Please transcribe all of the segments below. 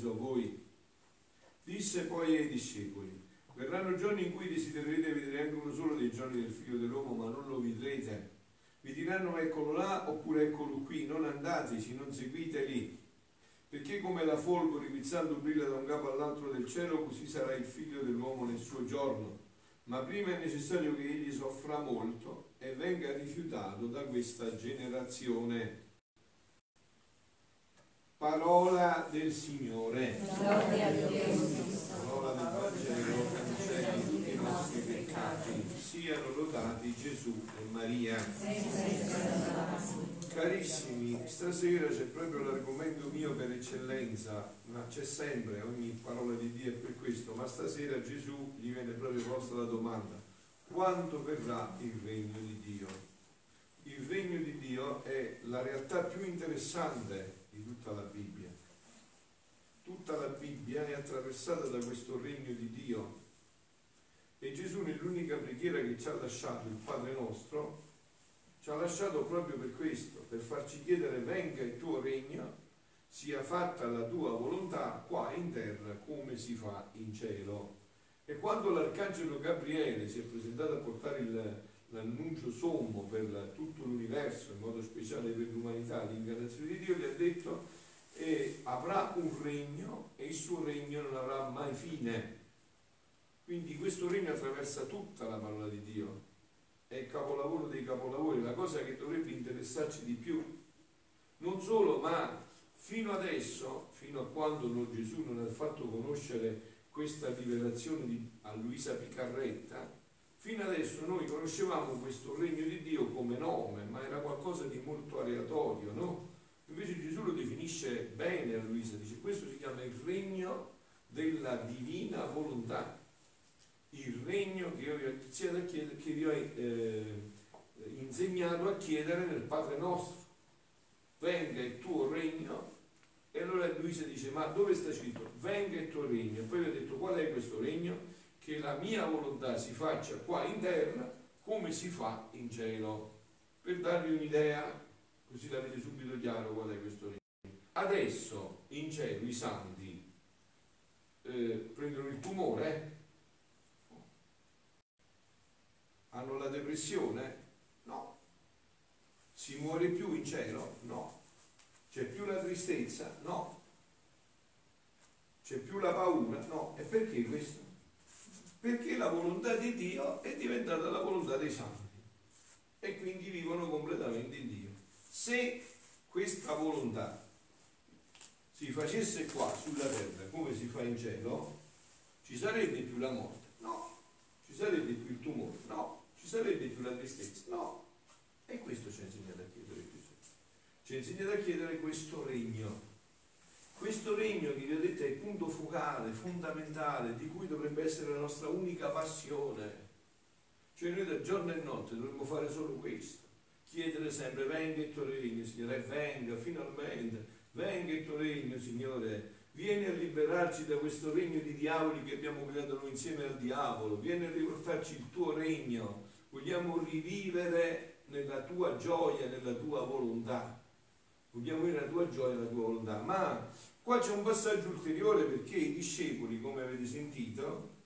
mezzo a voi. Disse poi ai discepoli, verranno giorni in cui desidererete vedere anche uno solo dei giorni del figlio dell'uomo, ma non lo vedrete. Vi diranno eccolo là oppure eccolo qui, non andateci, non seguiteli. Perché come la folgore guizzando brilla da un capo all'altro del cielo, così sarà il figlio dell'uomo nel suo giorno. Ma prima è necessario che egli soffra molto e venga rifiutato da questa generazione. Parola del Signore. Gloria a Signore. Parola del Vangelo, cancelli tutti i nostri peccati. Siano lodati Gesù e Maria. Carissimi, stasera c'è proprio l'argomento mio per eccellenza, ma c'è sempre, ogni parola di Dio è per questo, ma stasera Gesù gli viene proprio posta la domanda, quando verrà il regno di Dio? Il regno di Dio è la realtà più interessante tutta la Bibbia. Tutta la Bibbia è attraversata da questo regno di Dio e Gesù nell'unica preghiera che ci ha lasciato, il Padre nostro, ci ha lasciato proprio per questo, per farci chiedere venga il tuo regno, sia fatta la tua volontà qua in terra come si fa in cielo. E quando l'arcangelo Gabriele si è presentato a portare il, l'annuncio sommo per tutto l'universo, in modo speciale per l'umanità, l'incarnazione di Dio, gli ha detto e avrà un regno e il suo regno non avrà mai fine. Quindi questo regno attraversa tutta la parola di Dio, è il capolavoro dei capolavori, la cosa che dovrebbe interessarci di più. Non solo, ma fino adesso, fino a quando Gesù non ha fatto conoscere questa rivelazione a Luisa Picarretta, fino adesso noi conoscevamo questo regno di Dio come nome, ma era qualcosa di molto aleatorio, no? Invece Gesù lo definisce bene a Luisa, dice questo si chiama il regno della divina volontà il regno che io vi ho, iniziato a chiedere- che vi ho eh, insegnato a chiedere nel Padre nostro. Venga il tuo regno. E allora Luisa dice, ma dove sta scritto? Venga il tuo regno. E poi vi ho detto, qual è questo regno? Che la mia volontà si faccia qua in terra come si fa in cielo. Per darvi un'idea, così l'avete subito chiaro qual è questo regno. Adesso in cielo i santi eh, prendono il tumore, eh? Hanno la depressione? No. Si muore più in cielo? No. C'è più la tristezza? No. C'è più la paura? No. E perché questo? Perché la volontà di Dio è diventata la volontà dei santi e quindi vivono completamente in Dio. Se questa volontà si facesse qua sulla terra come si fa in cielo, ci sarebbe più la morte? No. Ci sarebbe più il tumore? No. Ci sarebbe più la tristezza? No. E questo ci ha insegnato a chiedere Gesù. Ci ha insegnato a chiedere questo regno. Questo regno che vi ho detto è il punto focale, fondamentale, di cui dovrebbe essere la nostra unica passione. Cioè noi da giorno e notte dovremmo fare solo questo. Chiedere sempre, venga il tuo regno, Signore, e venga finalmente, venga il tuo regno, Signore. Vieni a liberarci da questo regno di diavoli che abbiamo creato noi insieme al diavolo. Vieni a riportarci il tuo regno. Vogliamo rivivere nella tua gioia, nella tua volontà. Vogliamo avere la tua gioia la tua volontà. Ma qua c'è un passaggio ulteriore perché i discepoli, come avete sentito,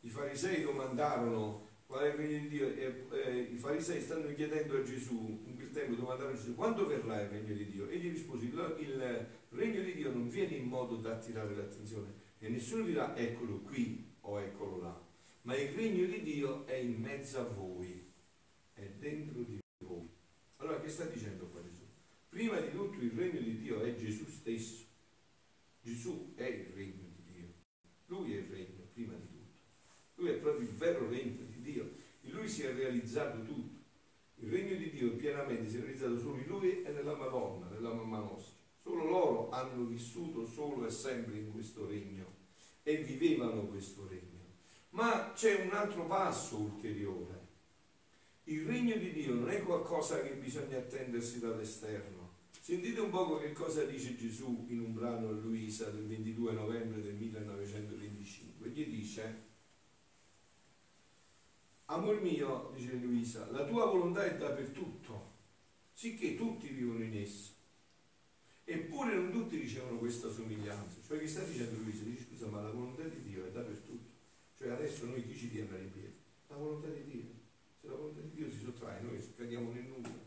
i farisei domandarono qual è il regno di Dio e eh, i farisei stanno chiedendo a Gesù, in quel tempo domandarono a Gesù quando verrà il regno di Dio? Egli rispose il, il regno di Dio non viene in modo da attirare l'attenzione e nessuno dirà eccolo qui o eccolo là, ma il regno di Dio è in mezzo a voi, è dentro di voi. Allora che sta dicendo qua Gesù? Prima di tutto il regno di Dio è Gesù stesso. Gesù è il regno di Dio. Lui è il regno prima di tutto. Lui è proprio il vero regno di Dio. In lui si è realizzato tutto. Il regno di Dio pienamente si è realizzato solo in lui e nella Madonna, nella mamma nostra. Solo loro hanno vissuto solo e sempre in questo regno e vivevano questo regno. Ma c'è un altro passo ulteriore. Il regno di Dio non è qualcosa che bisogna attendersi dall'esterno. Sentite un poco che cosa dice Gesù in un brano a Luisa del 22 novembre del 1925. Gli dice, Amor mio, dice Luisa, la tua volontà è dappertutto, sicché tutti vivono in essa. Eppure non tutti ricevono questa somiglianza. Cioè che sta dicendo Luisa? Dice scusa, ma la volontà di Dio è dappertutto. Cioè adesso noi chi ci tiene in piedi? La volontà di Dio. Se la volontà di Dio si sottrae, noi cadiamo nel nulla.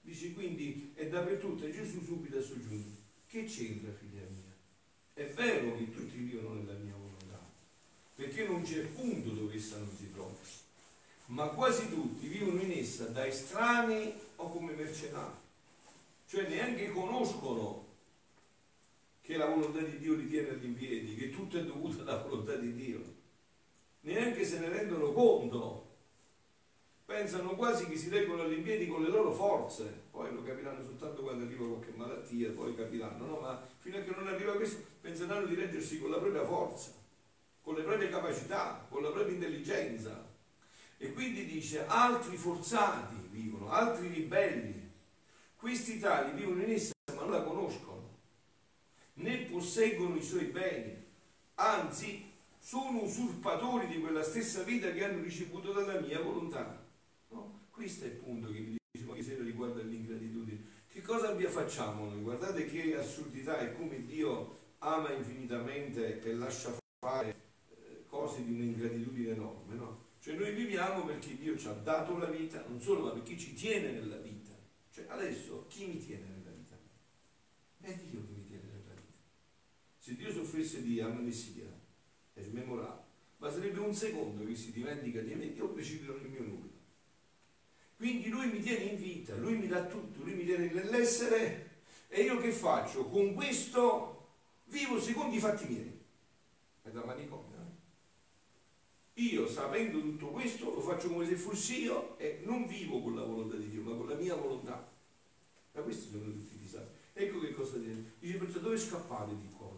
Dice quindi è dappertutto e Gesù subito ha soggiunto. Che c'entra figlia mia? È vero che tutti vivono nella mia volontà, perché non c'è punto dove essa non si trova, ma quasi tutti vivono in essa da estranei o come mercenari, cioè neanche conoscono che la volontà di Dio li tiene all'impiedi, che tutto è dovuto alla volontà di Dio, neanche se ne rendono conto pensano quasi che si reggono all'impiedi con le loro forze, poi lo capiranno soltanto quando arriva qualche malattia, poi capiranno, no? Ma fino a che non arriva questo penseranno di reggersi con la propria forza, con le proprie capacità, con la propria intelligenza. E quindi dice, altri forzati vivono, altri ribelli, questi tali vivono in essa ma non la conoscono, né posseggono i suoi beni, anzi sono usurpatori di quella stessa vita che hanno ricevuto dalla mia volontà. Questo è il punto che vi dicevo ieri sera riguardo all'ingratitudine. Che cosa facciamo noi? Guardate che assurdità e come Dio ama infinitamente e lascia fare eh, cose di un'ingratitudine enorme, no? Cioè noi viviamo perché Dio ci ha dato la vita, non solo, ma perché ci tiene nella vita. Cioè adesso chi mi tiene nella vita? È Dio che mi tiene nella vita. Se Dio soffrisse di amnesia e smemorato, basterebbe un secondo che si dimentica di me, io precipito nel mio nulla. Quindi lui mi tiene in vita, lui mi dà tutto, lui mi tiene nell'essere e io che faccio? Con questo vivo secondo i fatti miei. È da manicomio. Eh? Io sapendo tutto questo lo faccio come se fossi io e non vivo con la volontà di Dio, ma con la mia volontà. Ma questi sono tutti i disastri. Ecco che cosa dice. Dice perciò dove scappate di qua?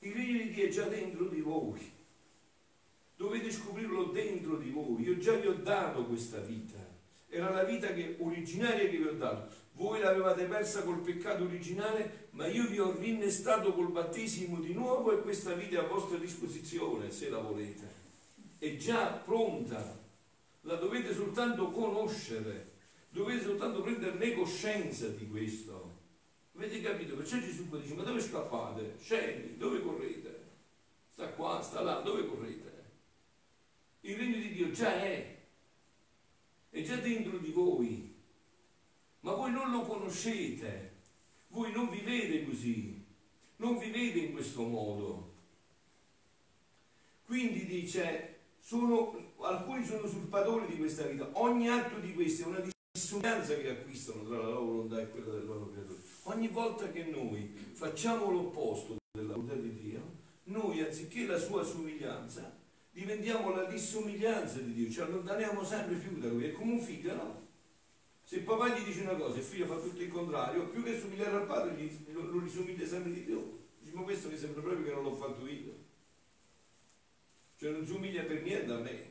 Il regno di Dio è già dentro di voi. Dovete scoprirlo dentro di voi. Io già vi ho dato questa vita era la vita che, originaria che vi ho dato. Voi l'avevate persa col peccato originale, ma io vi ho rinnestato col battesimo di nuovo e questa vita è a vostra disposizione, se la volete. È già pronta, la dovete soltanto conoscere, dovete soltanto prenderne coscienza di questo. Avete capito? Perciò Gesù poi dice, ma dove scappate? Scendi, dove correte? Sta qua, sta là, dove correte? Il regno di Dio già è, è già dentro di voi, ma voi non lo conoscete, voi non vivete così, non vivete in questo modo. Quindi dice, sono, alcuni sono usurpatori di questa vita, ogni atto di questo è una dissonanza che acquistano tra la loro volontà e quella del loro creatore. Ogni volta che noi facciamo l'opposto della volontà di Dio, noi anziché la sua somiglianza, diventiamo la dissomiglianza di Dio, ci allontaniamo sempre più da Lui, è come un figlio, no? Se il papà gli dice una cosa e il figlio fa tutto il contrario, più che somigliare al padre gli, lo, lo risomiglia sempre di più. Dice, ma questo mi sembra proprio che non l'ho fatto io. Cioè non somiglia per niente a me.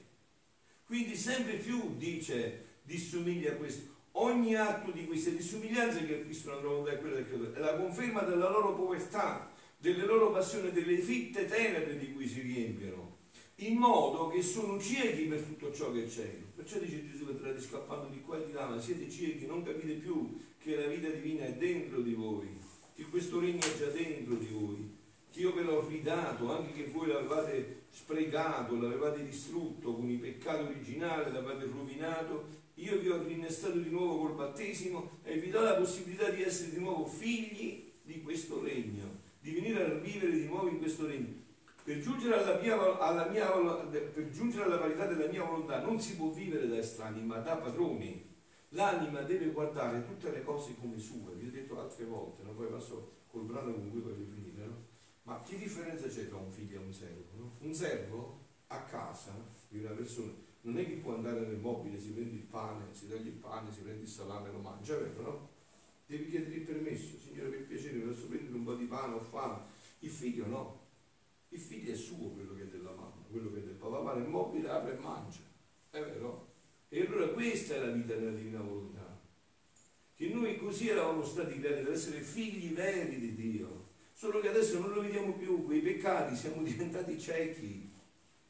Quindi sempre più dice, dissomiglia a questo. Ogni atto di queste dissomiglianze che acquistano la volontà è quella del creatore, è la conferma della loro povertà, delle loro passioni, delle fitte tenebre di cui si riempiono in modo che sono ciechi per tutto ciò che c'è. Perciò dice Gesù che andate scappando di qua e di là, ma siete ciechi, non capite più che la vita divina è dentro di voi, che questo regno è già dentro di voi, che io ve l'ho ridato, anche che voi l'avevate sprecato, l'avevate distrutto con i peccati originali, l'avete rovinato, io vi ho rinnestato di nuovo col battesimo e vi do la possibilità di essere di nuovo figli di questo regno, di venire a vivere di nuovo in questo regno. Per giungere alla, mia, alla mia, per giungere alla parità della mia volontà non si può vivere da estranei, ma da padroni. L'anima deve guardare tutte le cose come sue, vi ho detto altre volte, no? poi passo col brano con cui voglio finire, no? ma che differenza c'è tra un figlio e un servo? No? Un servo a casa di una persona non è che può andare nel mobile, si prende il pane, si toglie il pane, si prende il salame e lo mangia, vero no? Devi chiedere il permesso, signore per piacere, posso prendere un po' di pane, ho fame. Il figlio no, il figlio è suo quello che è della mamma, quello che è del papà, va nel mobile, apre e mangia. È vero? E allora questa è la vita nella divina volontà. Che noi così eravamo stati creati per essere figli veri di Dio. Solo che adesso non lo vediamo più, quei peccati siamo diventati ciechi.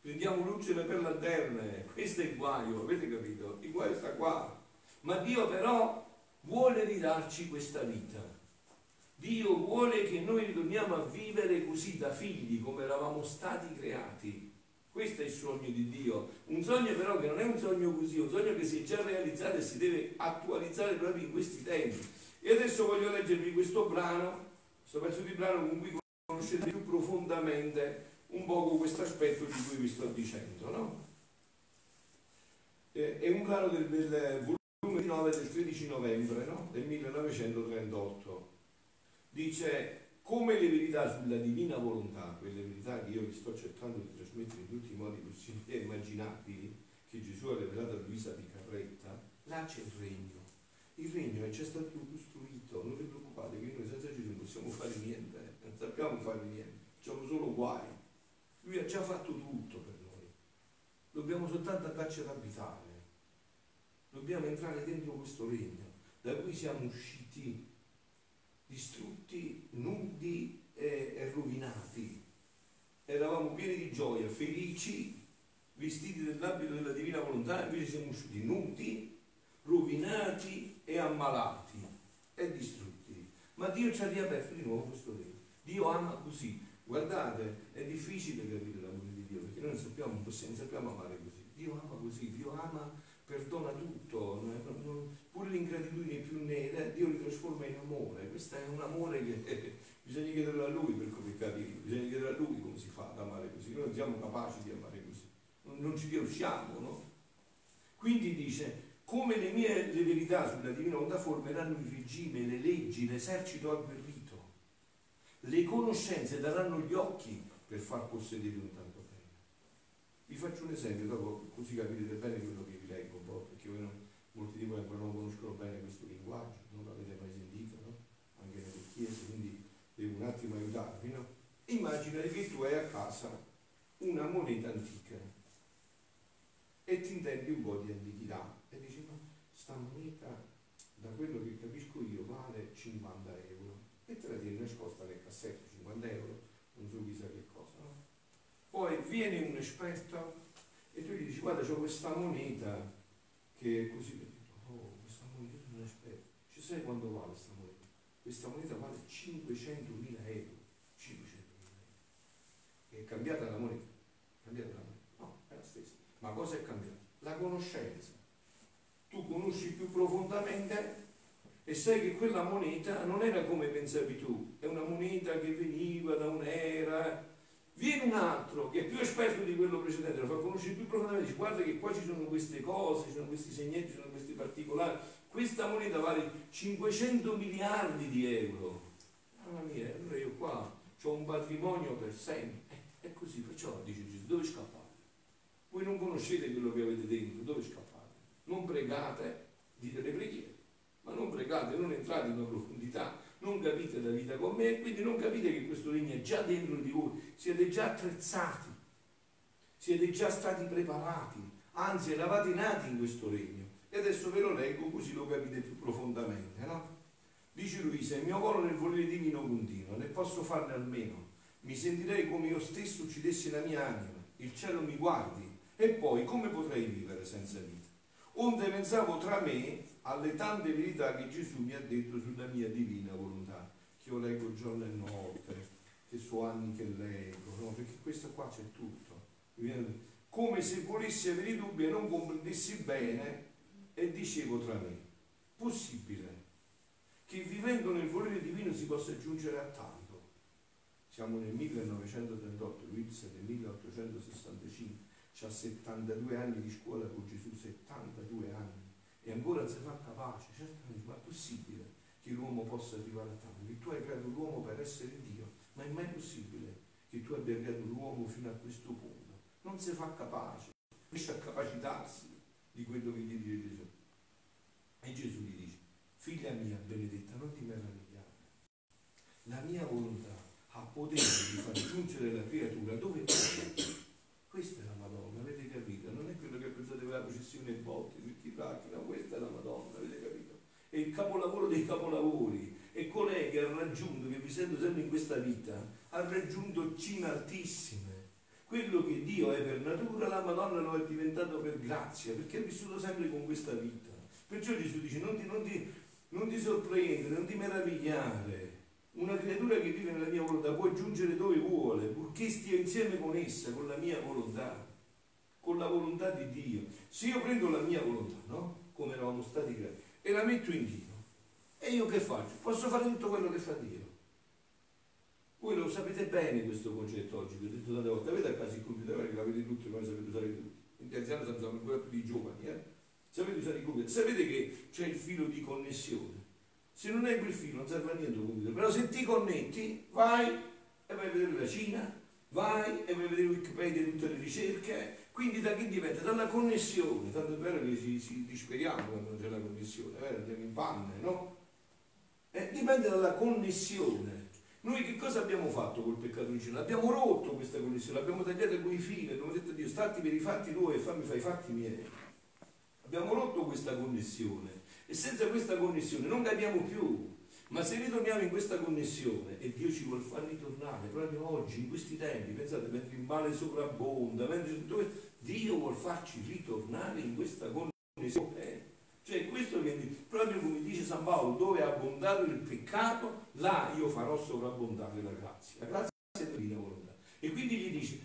Prendiamo luce per lanterne. Questo è il guaio, avete capito? Il guaio sta qua. Ma Dio però vuole ridarci questa vita. Dio vuole che noi ritorniamo a vivere così da figli come eravamo stati creati. Questo è il sogno di Dio. Un sogno però che non è un sogno così, è un sogno che si è già realizzato e si deve attualizzare proprio in questi tempi. E adesso voglio leggervi questo brano, questo pezzo di brano con cui conoscete più profondamente un poco questo aspetto di cui vi sto dicendo. No? È un brano del, del volume 9 del 13 novembre no? del 1938. Dice come le verità sulla divina volontà, quelle verità che io vi sto cercando di trasmettere in tutti i modi possibili e immaginabili, che Gesù ha rivelato a Luisa di Carretta, là c'è il regno. Il regno è già stato costruito, non vi preoccupate che noi senza Gesù non possiamo fare niente, non sappiamo fare niente, facciamo solo guai. Lui ha già fatto tutto per noi. Dobbiamo soltanto andarci ad abitare. Dobbiamo entrare dentro questo regno da cui siamo usciti distrutti, nudi e, e rovinati. Eravamo pieni di gioia, felici, vestiti dell'abito della divina volontà, invece siamo usciti nudi, rovinati e ammalati e distrutti. Ma Dio ci ha riaperto di nuovo questo regno. Dio ama così. Guardate, è difficile capire l'amore di Dio perché noi non sappiamo, non possiamo, non sappiamo amare così. Dio ama così, Dio ama perdona tutto, pure l'ingratitudine più nera, Dio li trasforma in amore. Questo è un amore che bisogna chiederlo a Lui per come capire, bisogna chiedere a Lui come si fa ad amare così. Noi non siamo capaci di amare così, non, non ci riusciamo, no? Quindi dice, come le mie le verità sulla divina onda formeranno il regime, le leggi, l'esercito agguerrito, le conoscenze daranno gli occhi per far possedere un tanto bene. Vi faccio un esempio, dopo così capirete bene quello che vi leggo un po', perché non, molti di voi ancora non conoscono bene questo linguaggio, non l'avete mai sentito, no? anche nelle chiese, quindi devo un attimo aiutarvi. No? Immaginate che tu hai a casa una moneta antica e ti intendi un po' di antichità e dici ma sta moneta da quello che capisco io vale 50 euro e te la tieni nascosta nel cassetto 50 euro non so chissà che cosa no? poi viene un esperto e tu gli dici guarda c'ho questa moneta che è così. Oh questa moneta è un esperto ci sai quanto vale questa moneta? questa moneta vale 500.000 euro. 500.000 euro. È cambiata la moneta. È cambiata la moneta. No è la stessa. Ma cosa è cambiato? la conoscenza. Tu conosci più profondamente e sai che quella moneta non era come pensavi tu, è una moneta che veniva da un'era. Viene un altro che è più esperto di quello precedente, lo fa conoscere più profondamente, dice guarda che qua ci sono queste cose, ci sono questi segnetti, ci sono questi particolari. Questa moneta vale 500 miliardi di euro. Mamma mia, allora io qua ho un patrimonio per sempre. Eh, è così, perciò dice Gesù, dove scappate? Voi non conoscete quello che avete dentro, dove scappate? non pregate, dite le preghiere, ma non pregate, non entrate in profondità, non capite la vita con me quindi non capite che questo regno è già dentro di voi, siete già attrezzati, siete già stati preparati, anzi eravate nati in questo regno. E adesso ve lo leggo così lo capite più profondamente, no? Dice Luisa, il mio volo nel volere divino continua, ne posso farne almeno. Mi sentirei come io stesso uccidessi la mia anima, il cielo mi guardi, e poi come potrei vivere senza vita? onde pensavo tra me alle tante verità che Gesù mi ha detto sulla mia divina volontà, che io leggo giorno e notte, che so anni che leggo, no? perché questo qua c'è tutto. Come se volessi avere dubbi e non comprendessi bene e dicevo tra me, possibile che vivendo nel volere divino si possa giungere a tanto. Siamo nel 1938, Luisa nel 1865 ha 72 anni di scuola con Gesù, 72 anni, e ancora si fa capace, certamente, ma è possibile che l'uomo possa arrivare a tanto? Che tu hai creato l'uomo per essere Dio, ma è mai possibile che tu abbia creato l'uomo fino a questo punto? Non si fa capace, riesce a capacitarsi di quello che gli dice Gesù. E Gesù gli dice, figlia mia benedetta, non ti meravigliare, la mia volontà ha potere di far giungere la creatura dove vuole questa è la Madonna, avete capito? Non è quello che pensate voi la processione e botti, il capolavoro dei capolavori, è colei che ha raggiunto, che vi sento sempre in questa vita, ha raggiunto cime altissime. Quello che Dio è per natura, la Madonna lo è diventato per grazia, perché ha vissuto sempre con questa vita. Perciò Gesù dice non ti, non ti, non ti sorprendere, non ti meravigliare. Una creatura che vive nella mia volontà può giungere dove vuole, purché stia insieme con essa, con la mia volontà, con la volontà di Dio. Se io prendo la mia volontà, no? Come eravamo stati creati, e la metto in Dio, e io che faccio? Posso fare tutto quello che fa Dio. Voi lo sapete bene questo concetto oggi, vi ho detto tante volte, avete a casa il computer, che l'avete tutti, ma sapete usare tutti. In anziani siamo ancora più di giovani, eh? Sapete usare il computer, sapete che c'è il filo di connessione. Se non hai quel filo non serve a niente il computer, però se ti connetti, vai e vai a vedere la Cina, vai e vai a vedere Wikipedia tutte le ricerche, quindi da che dipende? Dalla connessione, tanto è vero che ci, ci disperiamo quando non c'è la connessione, è vero? Andiamo in panne, no? Eh, dipende dalla connessione. Noi che cosa abbiamo fatto col peccato originale? Abbiamo rotto questa connessione, l'abbiamo tagliata con i fili, abbiamo detto a Dio, stati per i fatti tuoi e fammi fare i fatti miei. Abbiamo rotto questa connessione e senza questa connessione non capiamo più. Ma se ritorniamo in questa connessione e Dio ci vuole far ritornare proprio oggi, in questi tempi, pensate, mentre il male sovrabbonda, mentre tutto questo, Dio vuole farci ritornare in questa connessione. Cioè questo che proprio come dice San Paolo, dove è abbondato il peccato, là io farò sovrabbondare la grazia. La grazia è divina volontà. E quindi gli dice,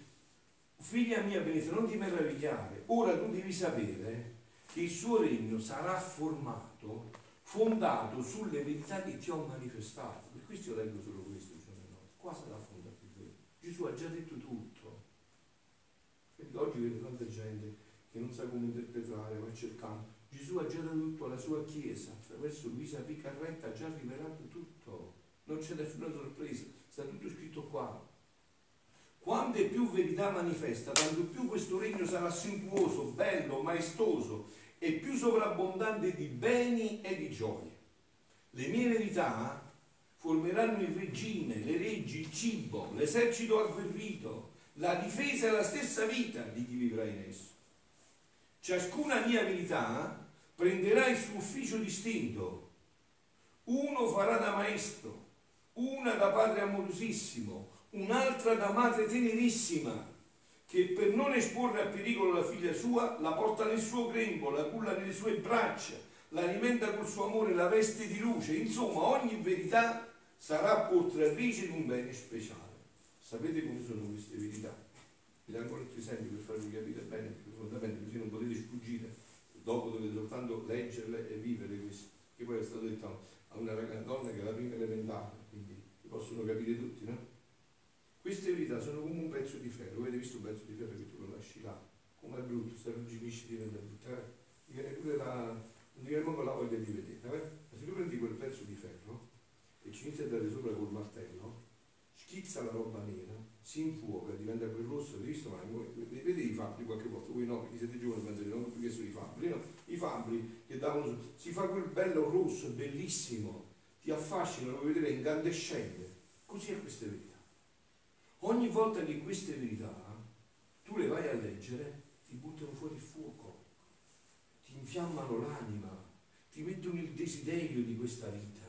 figlia mia benedetta, non ti meravigliare, ora tu devi sapere che il suo regno sarà formato, fondato sulle verità che ti ho manifestato. Per questo io leggo solo questo, cioè no. qua sarà fondato il regno. Gesù ha già detto tutto. Quindi oggi vedo tanta gente che non sa come interpretare, va cercando Gesù ha già dato tutto alla sua Chiesa, attraverso Luisa Piccarretta ha già rivelato tutto, non c'è nessuna sorpresa, sta tutto scritto qua. Quanto è più verità manifesta, tanto più questo regno sarà sinfuoso, bello, maestoso e più sovrabbondante di beni e di gioie. Le mie verità formeranno il regime, le leggi, il cibo, l'esercito agguerrito, la difesa e la stessa vita di chi vivrà in esso. Ciascuna mia verità prenderà il suo ufficio distinto. Uno farà da maestro, una da padre amorosissimo, un'altra da madre tenerissima, che per non esporre a pericolo la figlia sua la porta nel suo grembo, la culla nelle sue braccia, l'alimenta col suo amore, la veste di luce. Insomma, ogni verità sarà portatrice di un bene speciale. Sapete come sono queste verità? Vi do ancora altri esempi per farvi capire bene, profondamente, così non potete sfuggire. Dopo dovete soltanto leggerle e vivere questo. Che poi è stato detto a una donna che è la prima elementare, quindi possono capire tutti? Queste verità sono come un pezzo di ferro. Avete visto un pezzo di ferro che tu lo lasci là? Come è brutto, se arrugginisci diventa brutto. Eh? Non viene proprio la voglia di vedere. Eh? Ma se tu prendi quel pezzo di ferro e ci inizi a dare sopra col martello, schizza la roba nera, si infuoca, diventa quel rosso, avete visto? Ma vedete i fabbri qualche volta, voi no, perché siete giovani pensate non perché sono i fabbri, no? I fabbri che davano, si fa quel bello rosso, bellissimo, ti affascina, lo vedere incandescente. Così è queste verità. Ogni volta che queste verità tu le vai a leggere, ti buttano fuori il fuoco, ti infiammano l'anima, ti mettono il desiderio di questa vita,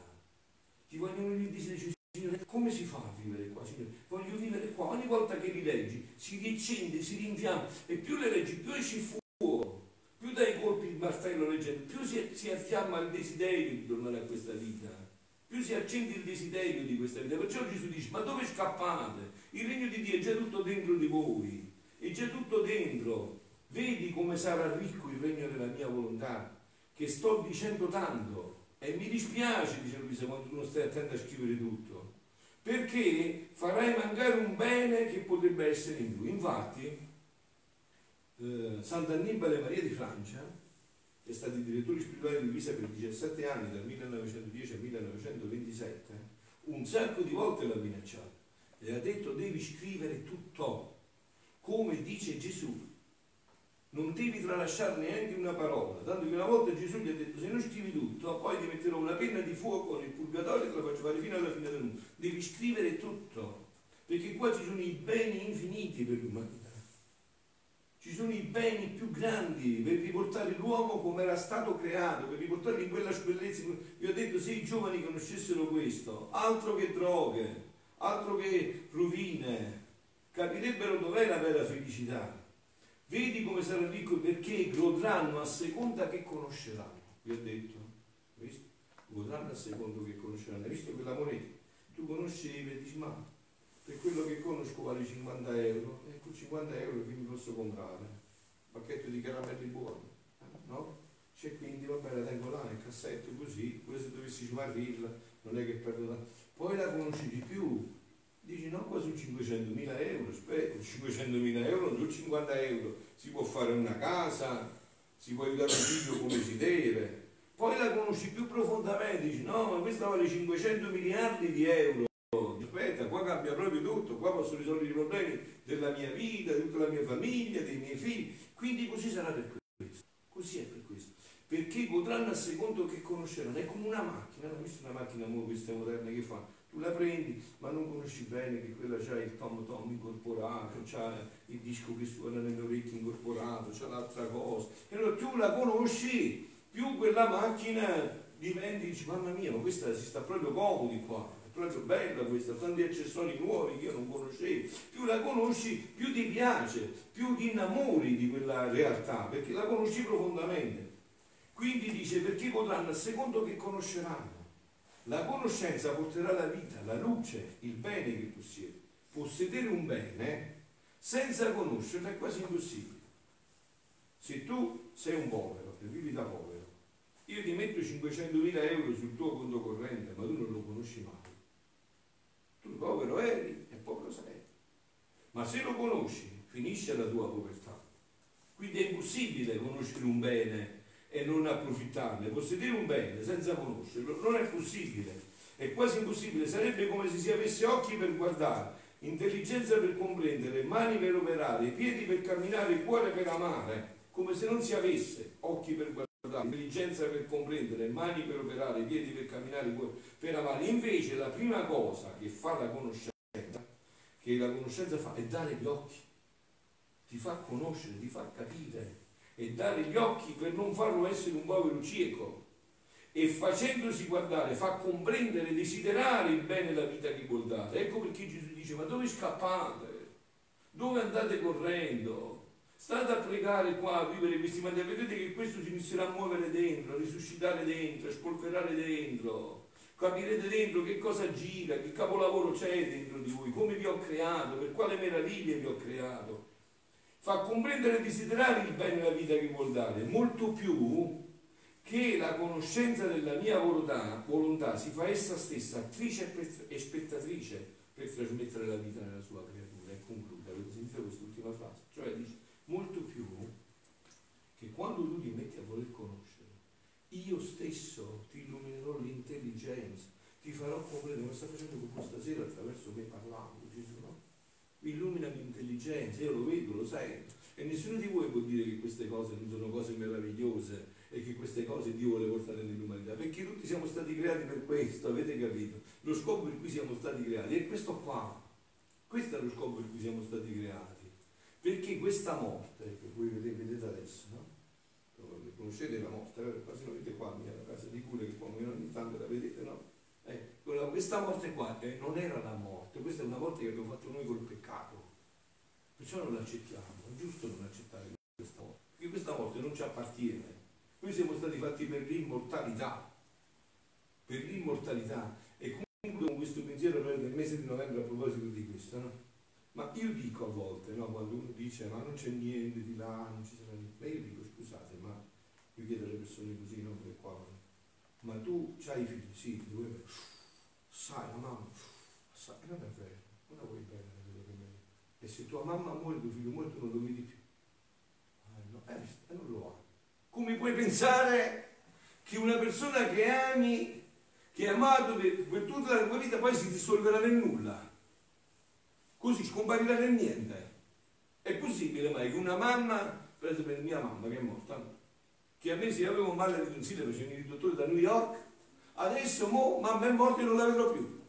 ti vogliono il desiderio, Signore, come si fa a vivere qua, Signore? Voglio vivere qua. Ogni volta che li leggi si riaccende, si rinfiamma e più le leggi, più esci fuoco, più dai colpi il martello leggendo, più si, si affiamma il desiderio di tornare a questa vita, più si accende il desiderio di questa vita. Perciò Gesù dice, ma dove scappate? Il regno di Dio è già tutto dentro di voi, è già tutto dentro. Vedi come sarà ricco il regno della mia volontà, che sto dicendo tanto. E mi dispiace, dice Luisa, quando tu non stai attento a scrivere tutto, perché farai mancare un bene che potrebbe essere in lui. Infatti, eh, Sant'Annibale Maria di Francia, è stato direttore spirituale di Luisa per 17 anni, dal 1910 al 1927, un sacco di volte l'ha minacciato le ha detto devi scrivere tutto, come dice Gesù. Non devi tralasciare neanche una parola, tanto che una volta Gesù gli ha detto se non scrivi tutto, poi ti metterò una penna di fuoco nel purgatorio e te la faccio fare fino alla fine del mondo. Devi scrivere tutto, perché qua ci sono i beni infiniti per l'umanità. Ci sono i beni più grandi per riportare l'uomo come era stato creato, per riportarlo in quella bellezza. Vi ho detto se i giovani conoscessero questo, altro che droghe, altro che rovine, capirebbero dov'è la vera felicità. Vedi come sarà ricco perché godranno a seconda che conosceranno. Vi ho detto, visto? Godranno a seconda che conosceranno. Hai visto quella moneta? Tu conosci e dici ma per quello che conosco vale 50 euro e con 50 euro quindi posso comprare un pacchetto di caramelli buoni, no? C'è quindi va bene, la tengo là nel cassetto così, pure se dovessi smarrirla non è che perdo tanto. Poi la conosci di più, dici no, qua sono 500.000 euro, aspetta, 500.000 euro, non 50 euro, si può fare una casa, si può aiutare un figlio come si deve. Poi la conosci più profondamente, dici no, ma questa vale 500 miliardi di euro. Aspetta, qua cambia proprio tutto, qua posso risolvere i problemi della mia vita, di tutta la mia famiglia, dei miei figli. Quindi così sarà per questo. Così è per questo. Perché godranno a secondo che conosceranno. È come una macchina, non visto una macchina nuova, queste moderne che fa? Tu la prendi, ma non conosci bene che quella c'ha il tom tom incorporato, c'ha il disco che suona nelle orecchie incorporato, c'ha l'altra cosa. E allora tu la conosci, più quella macchina diventi, dici, mamma mia, ma questa si sta proprio comodi qua proprio bella questa, tanti accessori nuovi che io non conoscevo. Più la conosci, più ti piace, più ti innamori di quella realtà, perché la conosci profondamente. Quindi dice, perché potranno secondo che conosceranno. La conoscenza porterà la vita, la luce, il bene che possiedi. Possedere un bene senza conoscerlo è quasi impossibile. Se tu sei un povero e vivi da povero, io ti metto 500.000 euro sul tuo conto corrente, ma tu non lo conosci mai povero eri e povero sarai. Ma se lo conosci, finisce la tua povertà. Quindi è impossibile conoscere un bene e non approfittarne. Possedere un bene senza conoscerlo non è possibile. È quasi impossibile. Sarebbe come se si avesse occhi per guardare, intelligenza per comprendere, mani per operare, piedi per camminare, cuore per amare. Come se non si avesse occhi per guardare intelligenza per comprendere, mani per operare, piedi per camminare, per amare. Invece la prima cosa che fa la conoscenza, che la conoscenza fa, è dare gli occhi. Ti fa conoscere, ti fa capire. E dare gli occhi per non farlo essere un povero cieco. E facendosi guardare fa comprendere, desiderare il bene della vita che vuol dare. Ecco perché Gesù dice, ma dove scappate? Dove andate correndo? State a pregare qua, a vivere questi mandi, vedete che questo si inizierà a muovere dentro, a risuscitare dentro, a spolverare dentro. Capirete dentro che cosa gira, che capolavoro c'è dentro di voi, come vi ho creato, per quale meraviglie vi ho creato. Fa comprendere e desiderare il bene della vita che vuol dare, molto più che la conoscenza della mia volontà, volontà si fa essa stessa attrice e spettatrice per trasmettere la vita nella sua creatura. E conclude, avete sentito quest'ultima frase? Cioè dice, molto più che quando tu ti metti a voler conoscere, io stesso ti illuminerò l'intelligenza, ti farò comprendere, come sta facendo con questa sera attraverso me parlando, Gesù, no? Mi illumina l'intelligenza, io lo vedo, lo sento, e nessuno di voi può dire che queste cose non sono cose meravigliose e che queste cose Dio vuole portare nell'umanità, perché tutti siamo stati creati per questo, avete capito? Lo scopo per cui siamo stati creati è questo qua, questo è lo scopo per cui siamo stati creati. Perché questa morte, che voi vedete adesso, no? Conoscete la morte, eh? quasi non vedete qua la casa di cura che quando ogni tanto la vedete, no? Eh, questa morte qua eh, non era la morte, questa è una morte che abbiamo fatto noi col peccato. Perciò non l'accettiamo, è giusto non accettare questa morte, perché questa morte non ci appartiene. Noi siamo stati fatti per l'immortalità, per l'immortalità. E comunque con questo pensiero noi nel mese di novembre a proposito di questo, no? Ma io dico a volte, no, quando uno dice ma non c'è niente di là, non ci sarà niente, ma io dico scusate, ma io chiedo alle persone così, no, come qua, ma tu hai i figli, sì, ti vuoi sai, la mamma, sai, non è vero, non la vuoi bene che. E se tua mamma muore, tuo figlio muore, tu non lo vedi più. Ah, no, eh, non lo hai. Come puoi pensare che una persona che ami, che hai amato per, tutta la tua vita, poi si dissolverà nel nulla? così scomparirà nel niente. È possibile mai che una mamma, per esempio mia mamma che è morta, che a me se avevo male di tonsille facevano i dottori da New York, adesso mo, mamma è morta e non la vedrò più.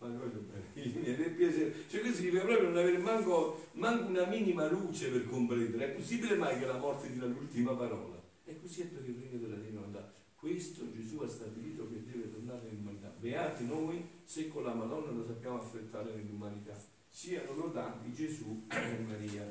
Ma voglio bene, gli viene piacere. Cioè questo significa proprio non avere manco, manco una minima luce per comprendere. È possibile mai che la morte dia l'ultima parola? È così è per il regno della divinità. Questo Gesù ha stabilito che deve tornare nell'umanità. Beati noi se con la Madonna lo sappiamo affrettare nell'umanità. Siano lodati Gesù e Maria.